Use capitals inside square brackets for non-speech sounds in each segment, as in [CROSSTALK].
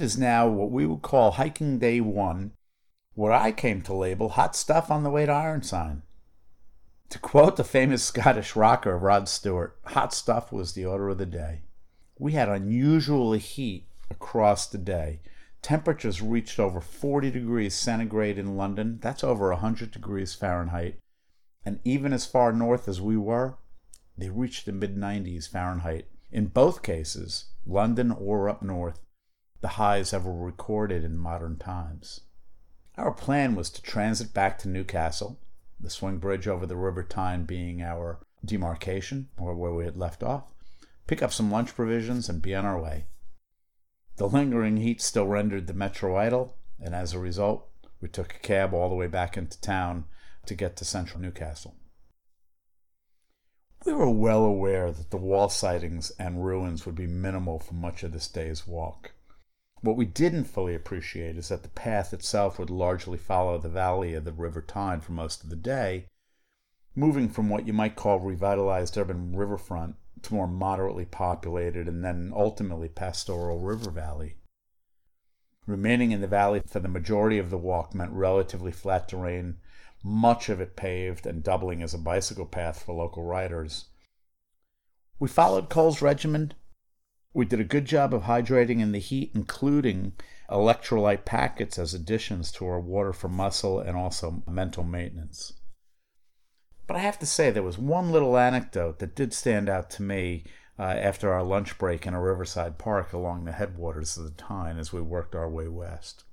heat is now what we would call hiking day one, what I came to label hot stuff on the way to Ironsign. To quote the famous Scottish rocker Rod Stewart, hot stuff was the order of the day. We had unusual heat across the day. Temperatures reached over 40 degrees centigrade in London. That's over 100 degrees Fahrenheit. And even as far north as we were, they reached the mid 90s Fahrenheit. In both cases, London or up north, the highs ever recorded in modern times. Our plan was to transit back to Newcastle, the swing bridge over the River Tyne being our demarcation, or where we had left off, pick up some lunch provisions, and be on our way. The lingering heat still rendered the metro idle, and as a result, we took a cab all the way back into town to get to central Newcastle. We were well aware that the wall sightings and ruins would be minimal for much of this day's walk. What we didn't fully appreciate is that the path itself would largely follow the valley of the River Tyne for most of the day, moving from what you might call revitalized urban riverfront to more moderately populated and then ultimately pastoral river valley. Remaining in the valley for the majority of the walk meant relatively flat terrain, much of it paved and doubling as a bicycle path for local riders. We followed Cole's regimen we did a good job of hydrating in the heat, including electrolyte packets as additions to our water for muscle and also mental maintenance. But I have to say, there was one little anecdote that did stand out to me uh, after our lunch break in a riverside park along the headwaters of the Tyne as we worked our way west.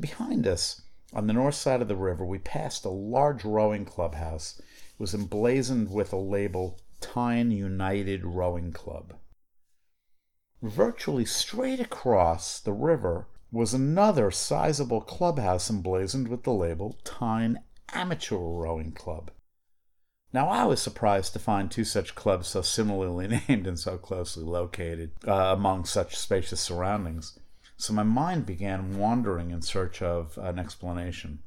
Behind us, on the north side of the river, we passed a large rowing clubhouse. It was emblazoned with a label Tyne United Rowing Club. Virtually straight across the river was another sizable clubhouse emblazoned with the label Tyne Amateur Rowing Club. Now, I was surprised to find two such clubs so similarly [LAUGHS] named and so closely located uh, among such spacious surroundings, so my mind began wandering in search of an explanation.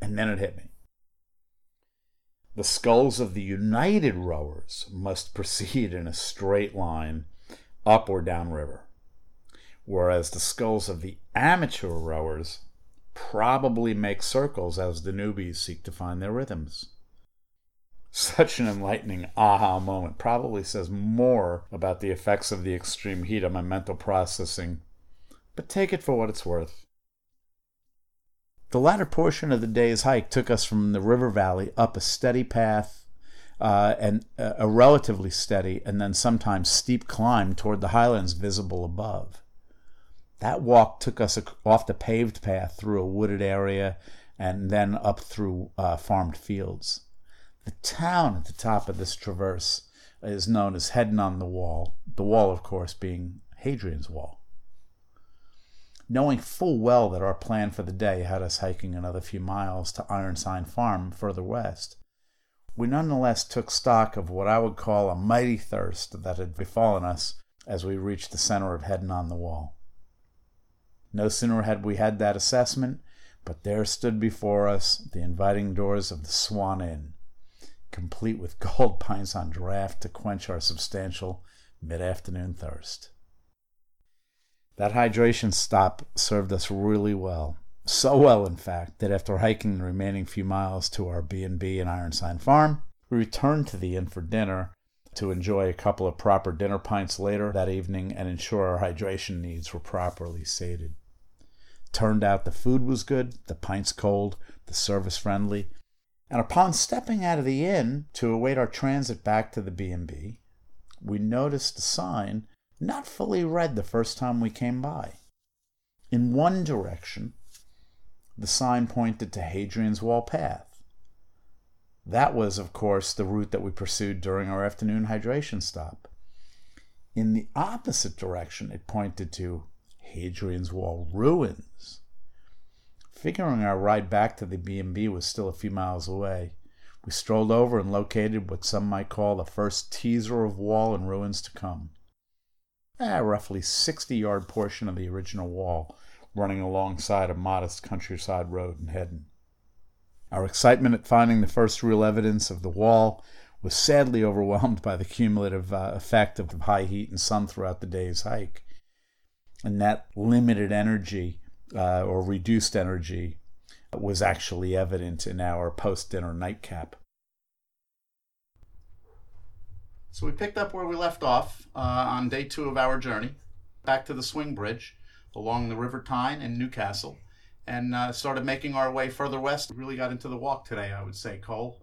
And then it hit me. The sculls of the United Rowers must [LAUGHS] proceed in a straight line up or downriver. Whereas the sculls of the amateur rowers probably make circles as the newbies seek to find their rhythms. Such an enlightening aha moment probably says more about the effects of the extreme heat on my mental processing, but take it for what it's worth. The latter portion of the day's hike took us from the river valley up a steady path uh, and a relatively steady and then sometimes steep climb toward the highlands visible above. That walk took us off the paved path through a wooded area and then up through uh, farmed fields. The town at the top of this traverse is known as Heddon on the Wall, the wall, of course, being Hadrian's Wall. Knowing full well that our plan for the day had us hiking another few miles to Ironsign Farm further west, we nonetheless took stock of what I would call a mighty thirst that had befallen us as we reached the center of Heddon on the Wall. No sooner had we had that assessment, but there stood before us the inviting doors of the Swan Inn, complete with [LAUGHS] gold pints on draft to quench our substantial mid afternoon thirst. That hydration stop served us really well. So well, in fact, that after hiking the remaining few miles to our B&B in Ironsign Farm, we returned to the inn for dinner to enjoy a couple of proper dinner pints later that evening and ensure our hydration needs were properly sated. Turned out the food was good, the pints cold, the service friendly, and upon stepping out of the inn to await our transit back to the B&B, we noticed a sign not fully read the first time we came by. In one direction, the sign pointed to Hadrian's Wall Path. That was, of course, the route that we pursued during our afternoon hydration stop. In the opposite direction, it pointed to Hadrian's Wall ruins. Figuring our ride back to the B&B was still a few miles away, we strolled over and located what some might call the first teaser of wall and ruins to come. A roughly 60 yard portion of the original wall running alongside a modest countryside road in Heddon. Our excitement at finding the first real evidence of the wall was sadly [LAUGHS] overwhelmed by the cumulative uh, effect of high heat and sun throughout the day's hike. And that limited energy uh, or reduced energy was actually evident in our post dinner nightcap. So we picked up where we left off uh, on day two of our journey, back to the swing bridge along the River Tyne in Newcastle, and uh, started making our way further west. We really got into the walk today, I would say, Cole.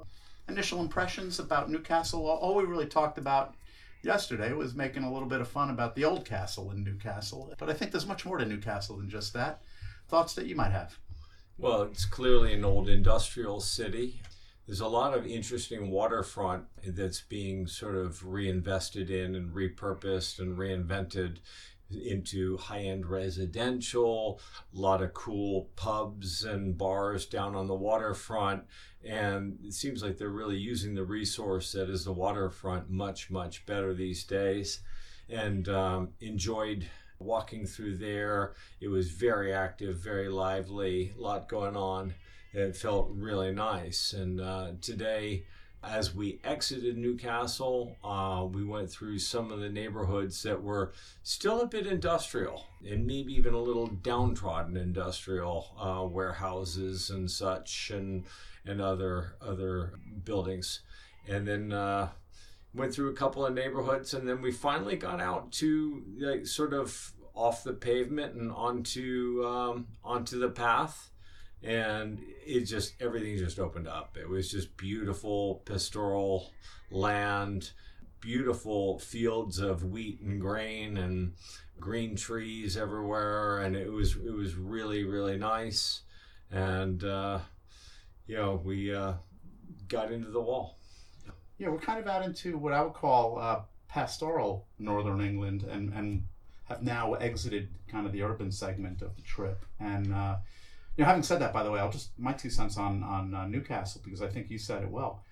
Initial impressions about Newcastle. All we really talked about yesterday was making a little bit of fun about the old castle in Newcastle. But I think there's much more to Newcastle than just that. Thoughts that you might have? Well, it's clearly an old industrial city. There's a lot of interesting waterfront that's being sort of reinvested in and repurposed and reinvented into high end residential, a lot of cool pubs and bars down on the waterfront. And it seems like they're really using the resource that is the waterfront much, much better these days. And um, enjoyed walking through there. It was very active, very lively, a lot going on it felt really nice. And uh, today, as we exited Newcastle, uh, we went through some of the neighborhoods that were still a bit industrial and maybe even a little downtrodden industrial uh, warehouses and such and and other other buildings. And then uh, went through a couple of neighborhoods, and then we finally got out to like sort of off the pavement and onto um, onto the path and it just everything just opened up. It was just beautiful pastoral land, beautiful fields of wheat and grain and green trees everywhere, and it was it was really really nice. And uh, you know we uh, got into the wall. Yeah, we're kind of out into what I would call uh, pastoral northern England, and and have now exited kind of the urban segment of the trip, and uh, know, having said that, by the way, I'll just my two cents on on uh, Newcastle because I think you said it well.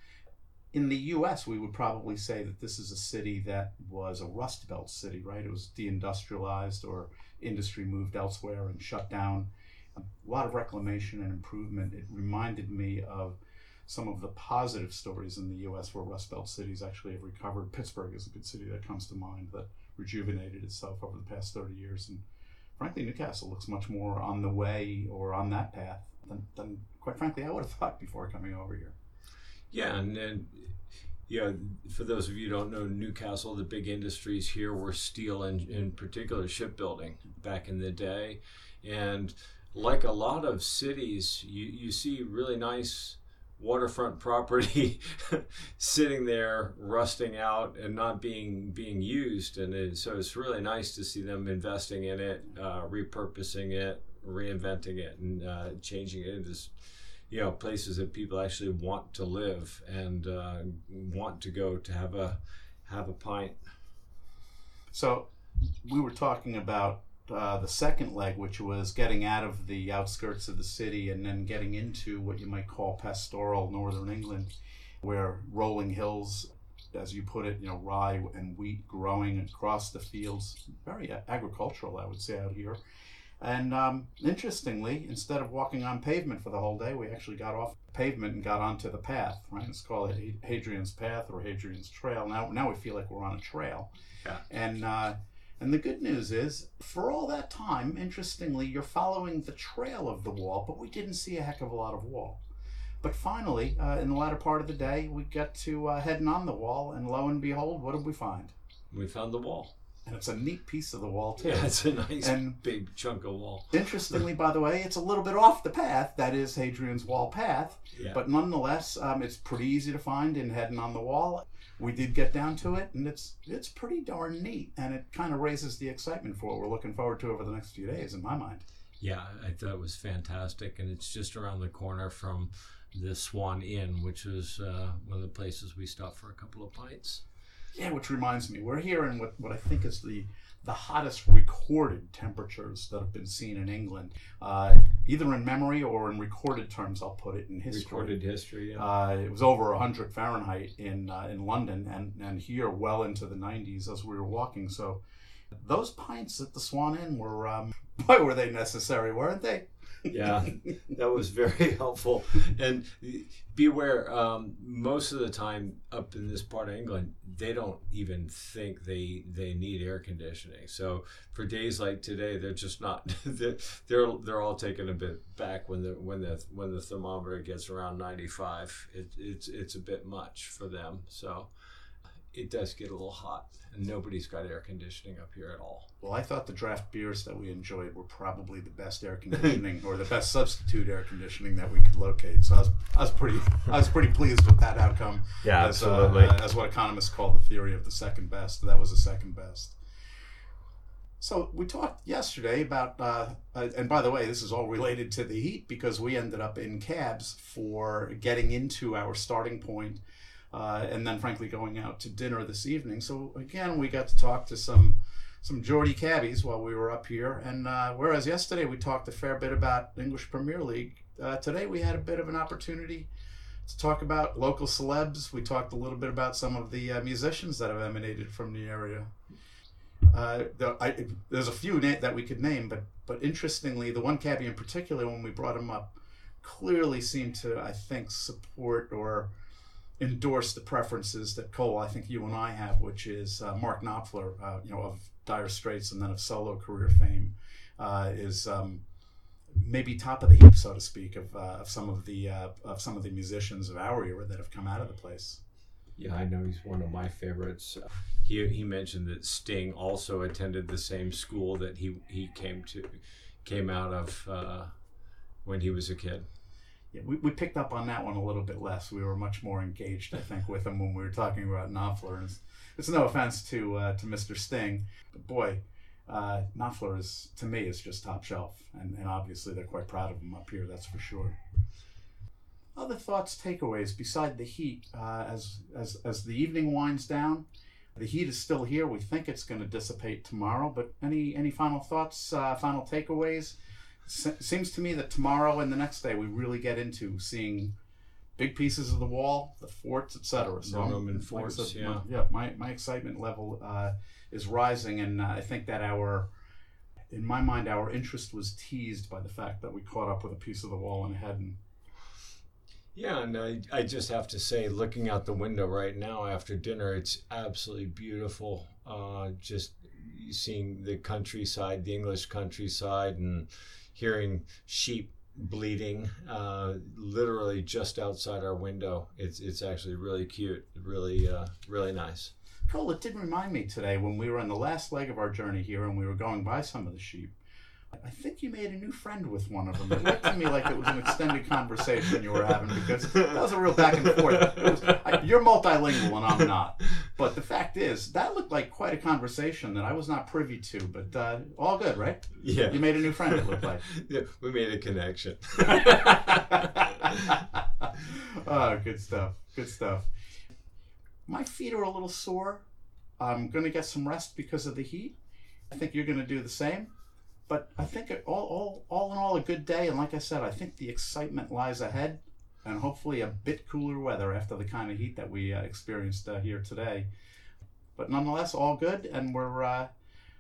In the U.S., we would probably say that this is a city that was a Rust Belt city, right? It was deindustrialized or industry moved elsewhere and shut down. A lot of reclamation and improvement. It reminded me of some of the positive stories in the U.S. where Rust Belt cities actually have recovered. Pittsburgh is a good city that comes to mind that rejuvenated itself over the past 30 years and frankly, Newcastle looks much more on the way or on that path than, than quite frankly, I would have [LAUGHS] thought before coming over here. Yeah, and, and yeah, for those of you who don't know Newcastle, the big industries here were steel and in particular shipbuilding back in the day. And like a lot of cities, you, you see really nice waterfront [LAUGHS] property sitting there rusting out and not being being used. And it, so it's really nice to see them investing in it uh, repurposing it reinventing it and uh, changing it into you know places that people actually want to live and uh, want to go to have a have a pint. So we were talking about uh, the second leg, which was getting out of the outskirts of the city and then getting into what you might call pastoral northern England, where rolling hills, as you put it, you know, rye and wheat growing across the fields, very agricultural, I would say, out here. And um, interestingly, instead of walking on pavement for the whole day, we actually got off pavement and got onto the path. Right, it's called Hadrian's Path or Hadrian's Trail. Now, now we feel like we're on a trail. Yeah. And uh, and the good news is, for all that time, interestingly, you're following the trail of the wall, but we didn't see a heck of a lot of wall. But finally, uh, in the latter part of the day, we got to uh, Heddon on the wall, and lo and behold, what did we find? We found the wall. And it's a neat piece of the wall, too. Yeah, it's a nice and big chunk of wall. Interestingly, by the way, it's a little bit off the path. That is Hadrian's Wall path. Yeah. But nonetheless, um, it's pretty easy to find in Heddon on the wall we did get down to it, and it's it's pretty darn neat, and it kind of raises the excitement for what we're looking forward to over the next few days, in my mind. Yeah, I thought it was fantastic, and it's just around the corner from the Swan Inn, which was uh, one of the places we stopped for a couple of pints. Yeah, which reminds me, we're here in what, what I think is the the hottest recorded temperatures that have been seen in England, uh, either in memory or in recorded terms. I'll put it in history. Recorded history. Yeah. Uh, it was over 100 Fahrenheit in uh, in London, and and here well into the 90s as we were walking. So those pints at the Swan Inn were um, [LAUGHS] boy were they necessary, weren't they? Yeah, [LAUGHS] that was very [LAUGHS] helpful. And beware, um, most of the time up in this part of England, they don't even think they they need air conditioning. So for days like today, they're just not. [LAUGHS] They're they're, all taken a bit back when the when the when the thermometer gets around ninety five. It, it's it's a bit much for them. So it does get a little hot, and nobody's got air conditioning up here at all. Well, I thought the draft beers that we enjoyed were probably the best air [LAUGHS] conditioning or the best substitute air conditioning that we could locate. So I was, I was pretty, I was pretty pleased with that outcome. Yeah, as, absolutely. Uh, as what economists call the theory of the second best. That was the second best. So we talked yesterday about, uh, uh, and by the way, this is all related to the heat because we ended up in cabs for getting into our starting point uh, and then frankly going out to dinner this evening. So again, we got to talk to some some Geordie cabbies while we were up here. And uh, whereas yesterday we talked a fair bit about English Premier League, uh, today we had a bit of an opportunity to talk about local celebs. We talked a little bit about some of the uh, musicians that have emanated from the area. Uh, I, there's a few na- that we could name, but but interestingly, the one cabbie in particular, when we brought him up, clearly seemed to, I think, support or endorse the preferences that Cole, I think you and I have, which is uh, Mark Knopfler, uh, you know, of Dire Straits and then of solo career fame, uh, is um, maybe top of the heap, so to speak, of, uh, of some of the uh, of some of the musicians of our era that have come out of the place. Yeah, I know he's one of my favorites. He, he mentioned that Sting also attended the same school that he, he came to came out of uh, when he was a kid yeah, we, we picked up on that one a little bit less. We were much more engaged, I think, with him when we were talking about Knopfler. It's, it's no offense to uh, to Mr. Sting, but boy, uh, Knopfler is to me is just top shelf, and, and obviously they're quite proud of him up here. That's for sure. Other thoughts, takeaways beside the heat uh, as as as the evening winds down. The heat is still here. We think it's going to dissipate tomorrow. But any any final thoughts, uh, final takeaways? Seems to me that tomorrow and the next day we really get into seeing big pieces of the wall, the forts, etc. So Roman forts, like yeah, my, yeah. My, my excitement level uh, is rising, and uh, I think that our, in my mind, our interest was teased by the fact that we caught up with a piece of the wall and head and. Yeah, and I, I just have to say, looking out the window right now after dinner, it's absolutely beautiful. Uh, just seeing the countryside, the English countryside, and hearing sheep bleating uh, literally just outside our window. It's it's actually really cute, really uh, really nice. Cole, it did remind me today when we were on the last leg of our journey here and we were going by some of the sheep. I think you made a new friend with one of them. It looked to me like it was an extended conversation you were having because that was a real back and forth. Was, I, you're multilingual and I'm not. But the fact is, that looked like quite a conversation that I was not privy to. But uh, all good, right? Yeah. You made a new friend, it looked like. [LAUGHS] yeah, we made a connection. [LAUGHS] [LAUGHS] oh, good stuff. Good stuff. My feet are a little sore. I'm going to get some rest because of the heat. I think you're going to do the same but I think it, all, all, all in all, a good day. And like I said, I think the excitement lies ahead and hopefully a bit cooler weather after the kind of heat that we uh, experienced uh, here today. But nonetheless, all good. And we're, uh,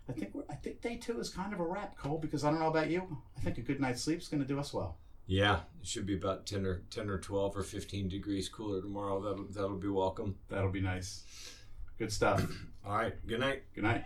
I think we're, I think day two is kind of a wrap, Cole, because I don't know about you. I think a good night's sleep is going to do us well. Yeah, it should be about 10 or 10 or 12 or 15 degrees cooler tomorrow. That'll, that'll be welcome. That'll be nice. Good stuff. All right. Good night. Good night.